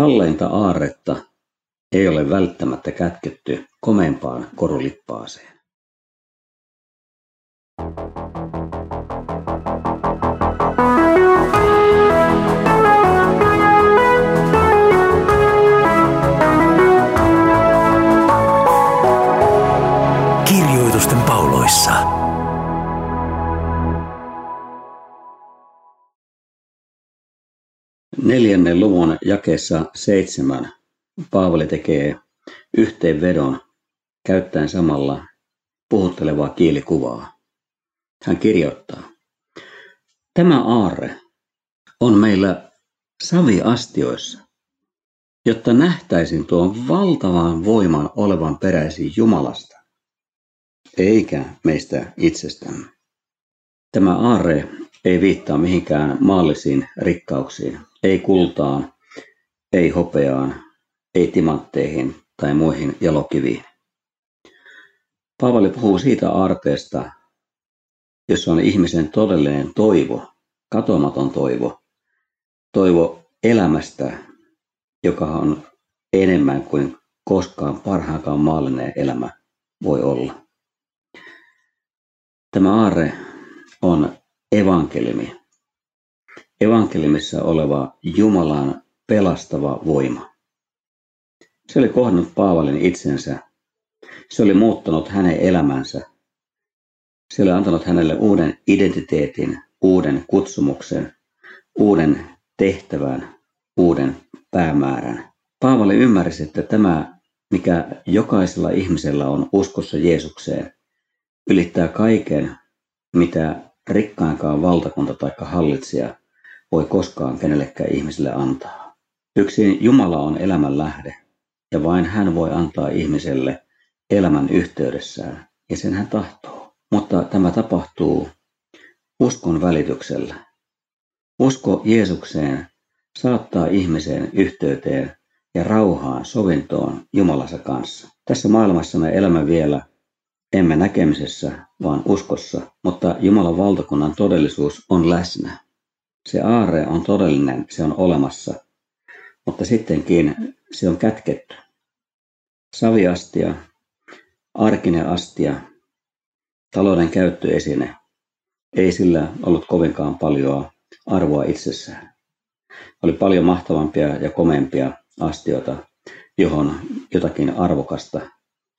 Kalleinta aarretta ei ole välttämättä kätketty komeampaan korulippaaseen. Kirjoitusten pauloissa. Neljännen luvun jakeessa seitsemän Paavali tekee yhteenvedon käyttäen samalla puhuttelevaa kielikuvaa. Hän kirjoittaa, Tämä aarre on meillä saviastioissa, jotta nähtäisin tuon valtavan voiman olevan peräisin Jumalasta, eikä meistä itsestämme. Tämä aarre ei viittaa mihinkään maallisiin rikkauksiin, ei kultaan, ei hopeaan, ei timantteihin tai muihin jalokiviin. Paavali puhuu siitä aarteesta, jossa on ihmisen todellinen toivo, katomaton toivo, toivo elämästä, joka on enemmän kuin koskaan parhaankaan maallinen elämä voi olla. Tämä aarre on evankeliumi. Evankelimissa oleva Jumalan pelastava voima. Se oli kohdannut Paavalin itsensä. Se oli muuttanut hänen elämänsä. Se oli antanut hänelle uuden identiteetin, uuden kutsumuksen, uuden tehtävän, uuden päämäärän. Paavali ymmärsi, että tämä, mikä jokaisella ihmisellä on uskossa Jeesukseen, ylittää kaiken, mitä rikkaankaan valtakunta tai hallitsija voi koskaan kenellekään ihmiselle antaa. Yksin Jumala on elämän lähde, ja vain hän voi antaa ihmiselle elämän yhteydessään, ja sen hän tahtoo. Mutta tämä tapahtuu uskon välityksellä. Usko Jeesukseen saattaa ihmisen yhteyteen ja rauhaan sovintoon Jumalansa kanssa. Tässä maailmassa me elämme vielä emme näkemisessä, vaan uskossa, mutta Jumalan valtakunnan todellisuus on läsnä. Se aare on todellinen, se on olemassa, mutta sittenkin se on kätketty. Saviastia, arkinen astia, talouden käyttöesine, ei sillä ollut kovinkaan paljon arvoa itsessään. Oli paljon mahtavampia ja komeampia astioita, johon jotakin arvokasta,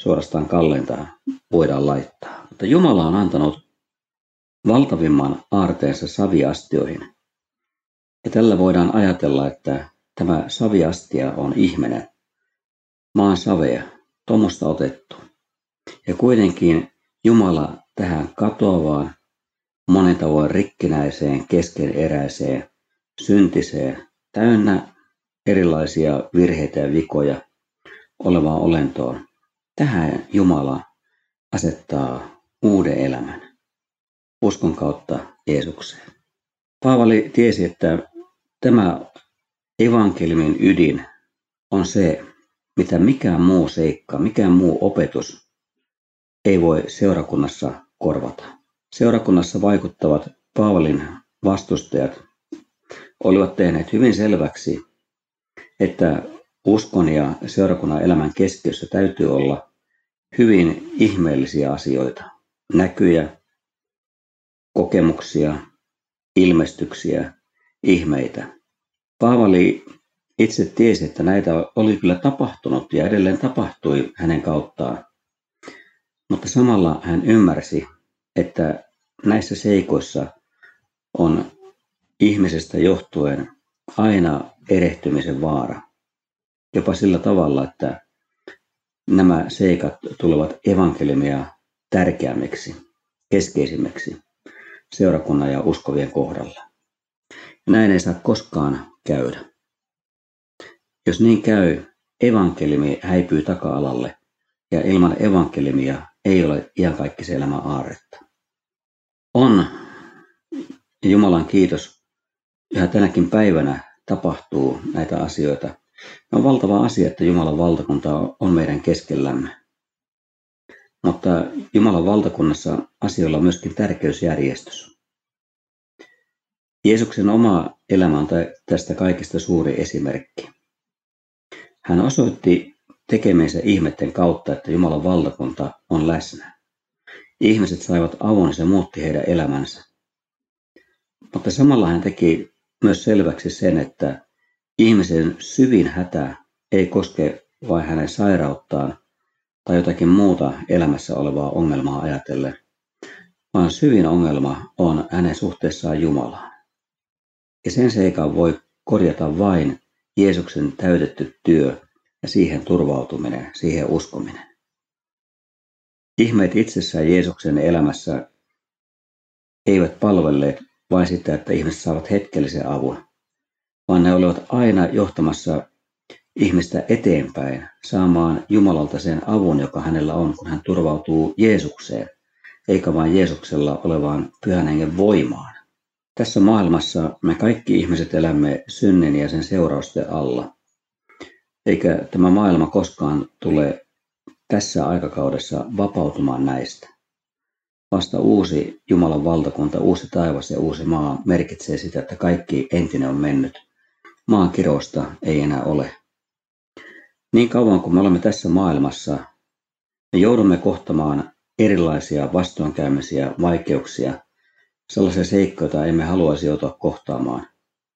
suorastaan kalleinta voidaan laittaa. Mutta Jumala on antanut valtavimman aarteensa saviastioihin. Ja tällä voidaan ajatella, että tämä saviastia on ihminen, maan savea, tuommoista otettu. Ja kuitenkin Jumala tähän katoavaan, monen tavoin rikkinäiseen, keskeneräiseen, syntiseen, täynnä erilaisia virheitä ja vikoja olevaan olentoon. Tähän Jumala asettaa uuden elämän uskon kautta Jeesukseen. Paavali tiesi, että tämä evankeliumin ydin on se, mitä mikään muu seikka, mikään muu opetus ei voi seurakunnassa korvata. Seurakunnassa vaikuttavat Paavalin vastustajat olivat tehneet hyvin selväksi, että uskon ja seurakunnan elämän keskiössä täytyy olla hyvin ihmeellisiä asioita, näkyjä, kokemuksia, ilmestyksiä, ihmeitä. Paavali itse tiesi, että näitä oli kyllä tapahtunut ja edelleen tapahtui hänen kauttaan. Mutta samalla hän ymmärsi, että näissä seikoissa on ihmisestä johtuen aina erehtymisen vaara. Jopa sillä tavalla, että nämä seikat tulevat evankeliumia tärkeämmiksi, keskeisimmiksi seurakunnan ja uskovien kohdalla. Näin ei saa koskaan käydä. Jos niin käy, evankeliumi häipyy taka-alalle ja ilman evankelimia ei ole iankaikkisen elämän aarretta. On Jumalan kiitos, yhä tänäkin päivänä tapahtuu näitä asioita. On valtava asia, että Jumalan valtakunta on meidän keskellämme. Mutta Jumalan valtakunnassa asioilla on myöskin tärkeysjärjestys. Jeesuksen oma elämä on tästä kaikista suuri esimerkki. Hän osoitti tekemiensä ihmetten kautta, että Jumalan valtakunta on läsnä. Ihmiset saivat avun ja se muutti heidän elämänsä. Mutta samalla hän teki myös selväksi sen, että ihmisen syvin hätä ei koske vain hänen sairauttaan tai jotakin muuta elämässä olevaa ongelmaa ajatellen, vaan syvin ongelma on hänen suhteessaan Jumalaan. Ja sen seikan voi korjata vain Jeesuksen täytetty työ ja siihen turvautuminen, siihen uskominen. Ihmeet itsessään Jeesuksen elämässä eivät palvelleet vain sitä, että ihmiset saavat hetkellisen avun, vaan ne olivat aina johtamassa ihmistä eteenpäin saamaan Jumalalta sen avun, joka hänellä on, kun hän turvautuu Jeesukseen, eikä vain Jeesuksella olevaan pyhän hengen voimaan. Tässä maailmassa me kaikki ihmiset elämme synnin ja sen seurausten alla. Eikä tämä maailma koskaan tule tässä aikakaudessa vapautumaan näistä. Vasta uusi Jumalan valtakunta, uusi taivas ja uusi maa merkitsee sitä, että kaikki entinen on mennyt. Maan kirosta ei enää ole. Niin kauan kuin me olemme tässä maailmassa, me joudumme kohtamaan erilaisia vastoinkäymisiä, vaikeuksia, sellaisia seikkoja, joita emme haluaisi joutua kohtaamaan,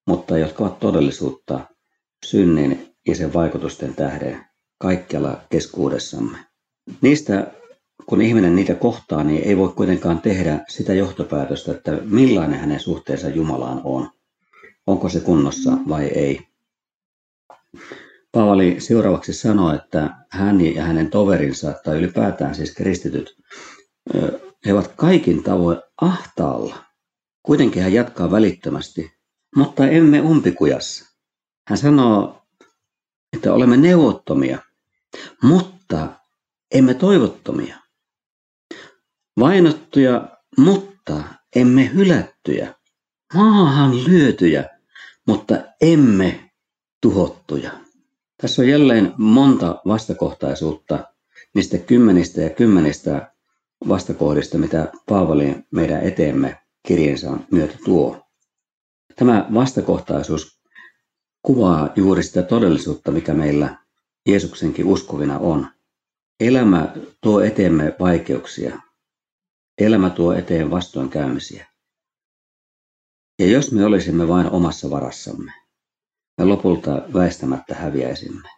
mutta jotka ovat todellisuutta synnin ja sen vaikutusten tähden kaikkialla keskuudessamme. Niistä, kun ihminen niitä kohtaa, niin ei voi kuitenkaan tehdä sitä johtopäätöstä, että millainen hänen suhteensa Jumalaan on. Onko se kunnossa vai ei. Paavali seuraavaksi sanoi, että hän ja hänen toverinsa, tai ylipäätään siis kristityt, he ovat kaikin tavoin ahtaalla. Kuitenkin hän jatkaa välittömästi, mutta emme umpikujassa. Hän sanoo, että olemme neuvottomia, mutta emme toivottomia. Vainottuja, mutta emme hylättyjä. Maahan lyötyjä, mutta emme tuhottuja. Tässä on jälleen monta vastakohtaisuutta niistä kymmenistä ja kymmenistä vastakohdista, mitä Paavali meidän eteemme kirjeensa myötä tuo. Tämä vastakohtaisuus kuvaa juuri sitä todellisuutta, mikä meillä Jeesuksenkin uskovina on. Elämä tuo eteemme vaikeuksia. Elämä tuo eteen vastoinkäymisiä. Ja jos me olisimme vain omassa varassamme, me lopulta väistämättä häviäisimme.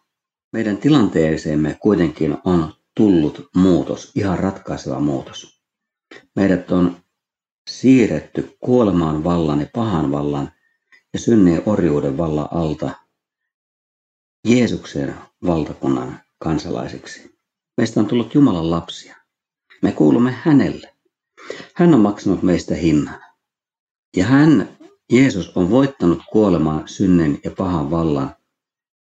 Meidän tilanteeseemme kuitenkin on tullut muutos, ihan ratkaiseva muutos. Meidät on siirretty kuolemaan vallan ja pahan vallan ja synneen orjuuden vallan alta Jeesuksen valtakunnan kansalaisiksi. Meistä on tullut Jumalan lapsia. Me kuulumme hänelle. Hän on maksanut meistä hinnan. Ja hän, Jeesus, on voittanut kuolemaan synnen ja pahan vallan.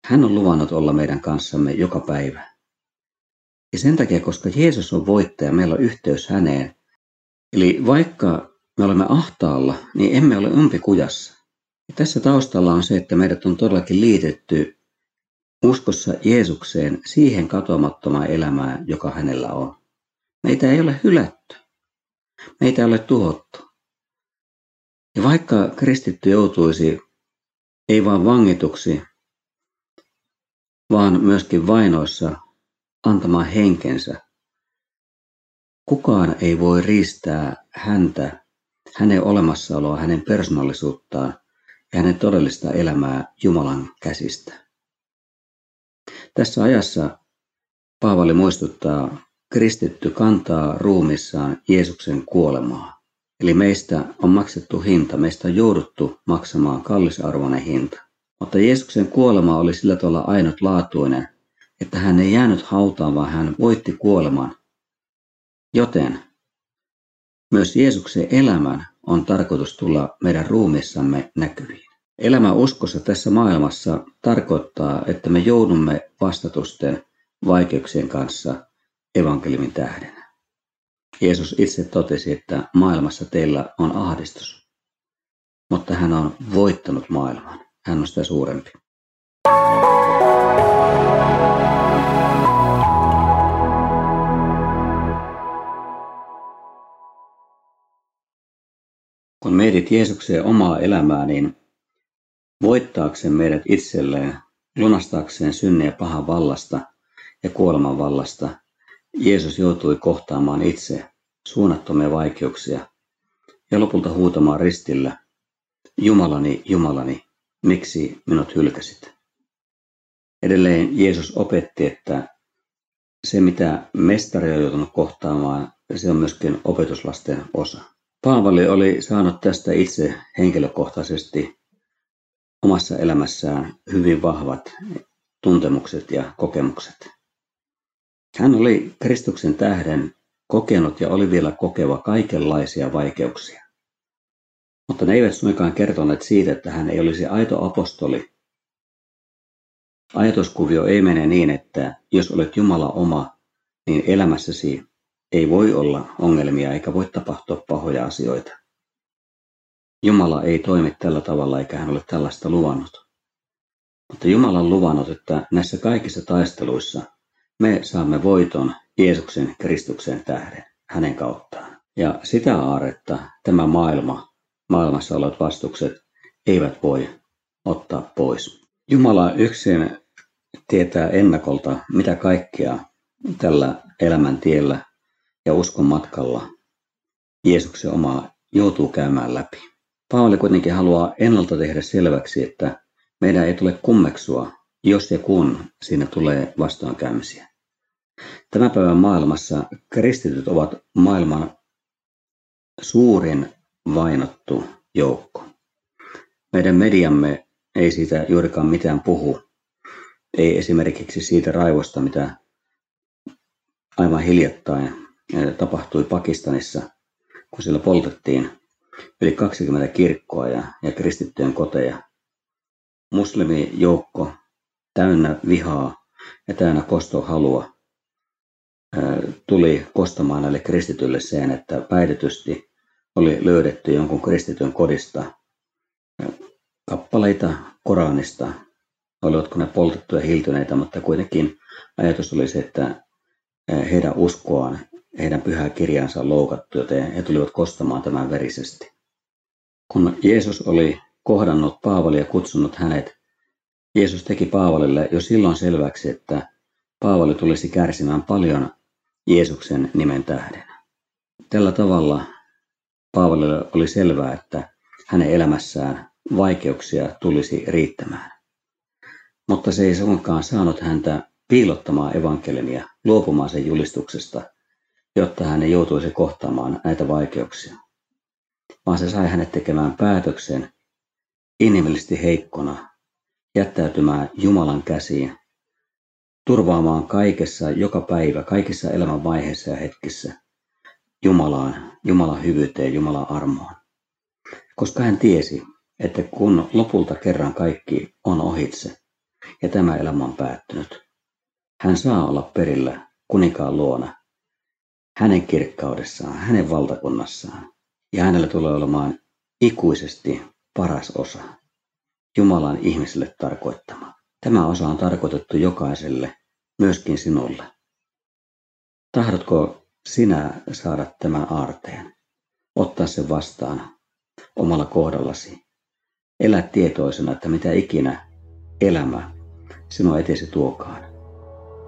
Hän on luvannut olla meidän kanssamme joka päivä. Ja sen takia, koska Jeesus on voittaja, meillä on yhteys häneen. Eli vaikka me olemme ahtaalla, niin emme ole umpikujassa. Ja tässä taustalla on se, että meidät on todellakin liitetty uskossa Jeesukseen siihen katoamattomaan elämään, joka hänellä on. Meitä ei ole hylätty. Meitä ei ole tuhottu. Ja vaikka kristitty joutuisi ei vain vangituksi, vaan myöskin vainoissa antamaan henkensä, kukaan ei voi riistää häntä, hänen olemassaoloa, hänen persoonallisuuttaan ja hänen todellista elämää Jumalan käsistä. Tässä ajassa Paavali muistuttaa, kristitty kantaa ruumissaan Jeesuksen kuolemaa. Eli meistä on maksettu hinta, meistä on jouduttu maksamaan kallisarvoinen hinta. Mutta Jeesuksen kuolema oli sillä tavalla ainutlaatuinen, että hän ei jäänyt hautaan, vaan hän voitti kuoleman. Joten myös Jeesuksen elämän on tarkoitus tulla meidän ruumissamme näkyviin. Elämä uskossa tässä maailmassa tarkoittaa, että me joudumme vastatusten vaikeuksien kanssa evankeliumin tähden. Jeesus itse totesi, että maailmassa teillä on ahdistus, mutta hän on voittanut maailman. Hän on sitä suurempi. Kun mietit Jeesuksen omaa elämää, niin voittaakseen meidät itselleen lunastaakseen synnin ja pahan vallasta ja kuoleman vallasta, Jeesus joutui kohtaamaan itse suunnattomia vaikeuksia ja lopulta huutamaan ristillä, Jumalani, Jumalani, miksi minut hylkäsit? Edelleen Jeesus opetti, että se mitä mestari on joutunut kohtaamaan, se on myöskin opetuslasten osa. Paavali oli saanut tästä itse henkilökohtaisesti omassa elämässään hyvin vahvat tuntemukset ja kokemukset. Hän oli Kristuksen tähden kokenut ja oli vielä kokeva kaikenlaisia vaikeuksia. Mutta ne eivät suinkaan kertoneet siitä, että hän ei olisi aito apostoli. Ajatuskuvio ei mene niin, että jos olet Jumala oma, niin elämässäsi ei voi olla ongelmia eikä voi tapahtua pahoja asioita. Jumala ei toimi tällä tavalla eikä hän ole tällaista luvannut. Mutta Jumala on luvannut, että näissä kaikissa taisteluissa me saamme voiton Jeesuksen Kristuksen tähden, hänen kauttaan. Ja sitä aaretta tämä maailma, maailmassa olevat vastukset eivät voi ottaa pois. Jumala yksin tietää ennakolta, mitä kaikkea tällä elämän tiellä ja uskon matkalla Jeesuksen omaa joutuu käymään läpi. Paavali kuitenkin haluaa ennalta tehdä selväksi, että meidän ei tule kummeksua, jos ja kun siinä tulee vastoinkäymisiä. Tämän päivän maailmassa kristityt ovat maailman suurin vainottu joukko. Meidän mediamme ei siitä juurikaan mitään puhu. Ei esimerkiksi siitä raivosta, mitä aivan hiljattain eh, tapahtui Pakistanissa, kun siellä poltettiin yli 20 kirkkoa ja, ja kristittyjen koteja. Muslimijoukko täynnä vihaa ja täynnä kostohalua tuli kostamaan näille kristityille sen, että päidetysti oli löydetty jonkun kristityn kodista kappaleita Koranista. Olivatko ne poltettuja hiltyneitä, mutta kuitenkin ajatus oli se, että heidän uskoaan, heidän pyhää kirjansa on loukattu, joten he tulivat kostamaan tämän verisesti. Kun Jeesus oli kohdannut Paavali ja kutsunut hänet, Jeesus teki Paavalille jo silloin selväksi, että Paavali tulisi kärsimään paljon Jeesuksen nimen tähden. Tällä tavalla Paavalille oli selvää, että hänen elämässään vaikeuksia tulisi riittämään. Mutta se ei suinkaan saanut häntä piilottamaan evankeliumia, luopumaan sen julistuksesta, jotta hän ei joutuisi kohtaamaan näitä vaikeuksia. Vaan se sai hänet tekemään päätöksen inhimillisesti heikkona, jättäytymään Jumalan käsiin turvaamaan kaikessa, joka päivä, kaikissa elämän vaiheissa ja hetkissä Jumalaan, Jumalan hyvyyteen, Jumalan armoon. Koska hän tiesi, että kun lopulta kerran kaikki on ohitse ja tämä elämä on päättynyt, hän saa olla perillä kuninkaan luona, hänen kirkkaudessaan, hänen valtakunnassaan. Ja hänellä tulee olemaan ikuisesti paras osa, Jumalan ihmisille tarkoittama. Tämä osa on tarkoitettu jokaiselle, myöskin sinulle. Tahdotko sinä saada tämän aarteen? Ottaa sen vastaan omalla kohdallasi. Elä tietoisena, että mitä ikinä elämä sinua eteesi tuokaan.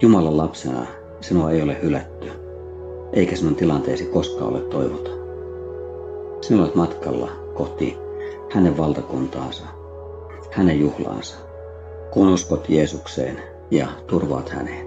Jumalan lapsena sinua ei ole hylätty, eikä sinun tilanteesi koskaan ole toivoton. Sinä olet matkalla kohti hänen valtakuntaansa, hänen juhlaansa kun uskot Jeesukseen ja turvaat häneen.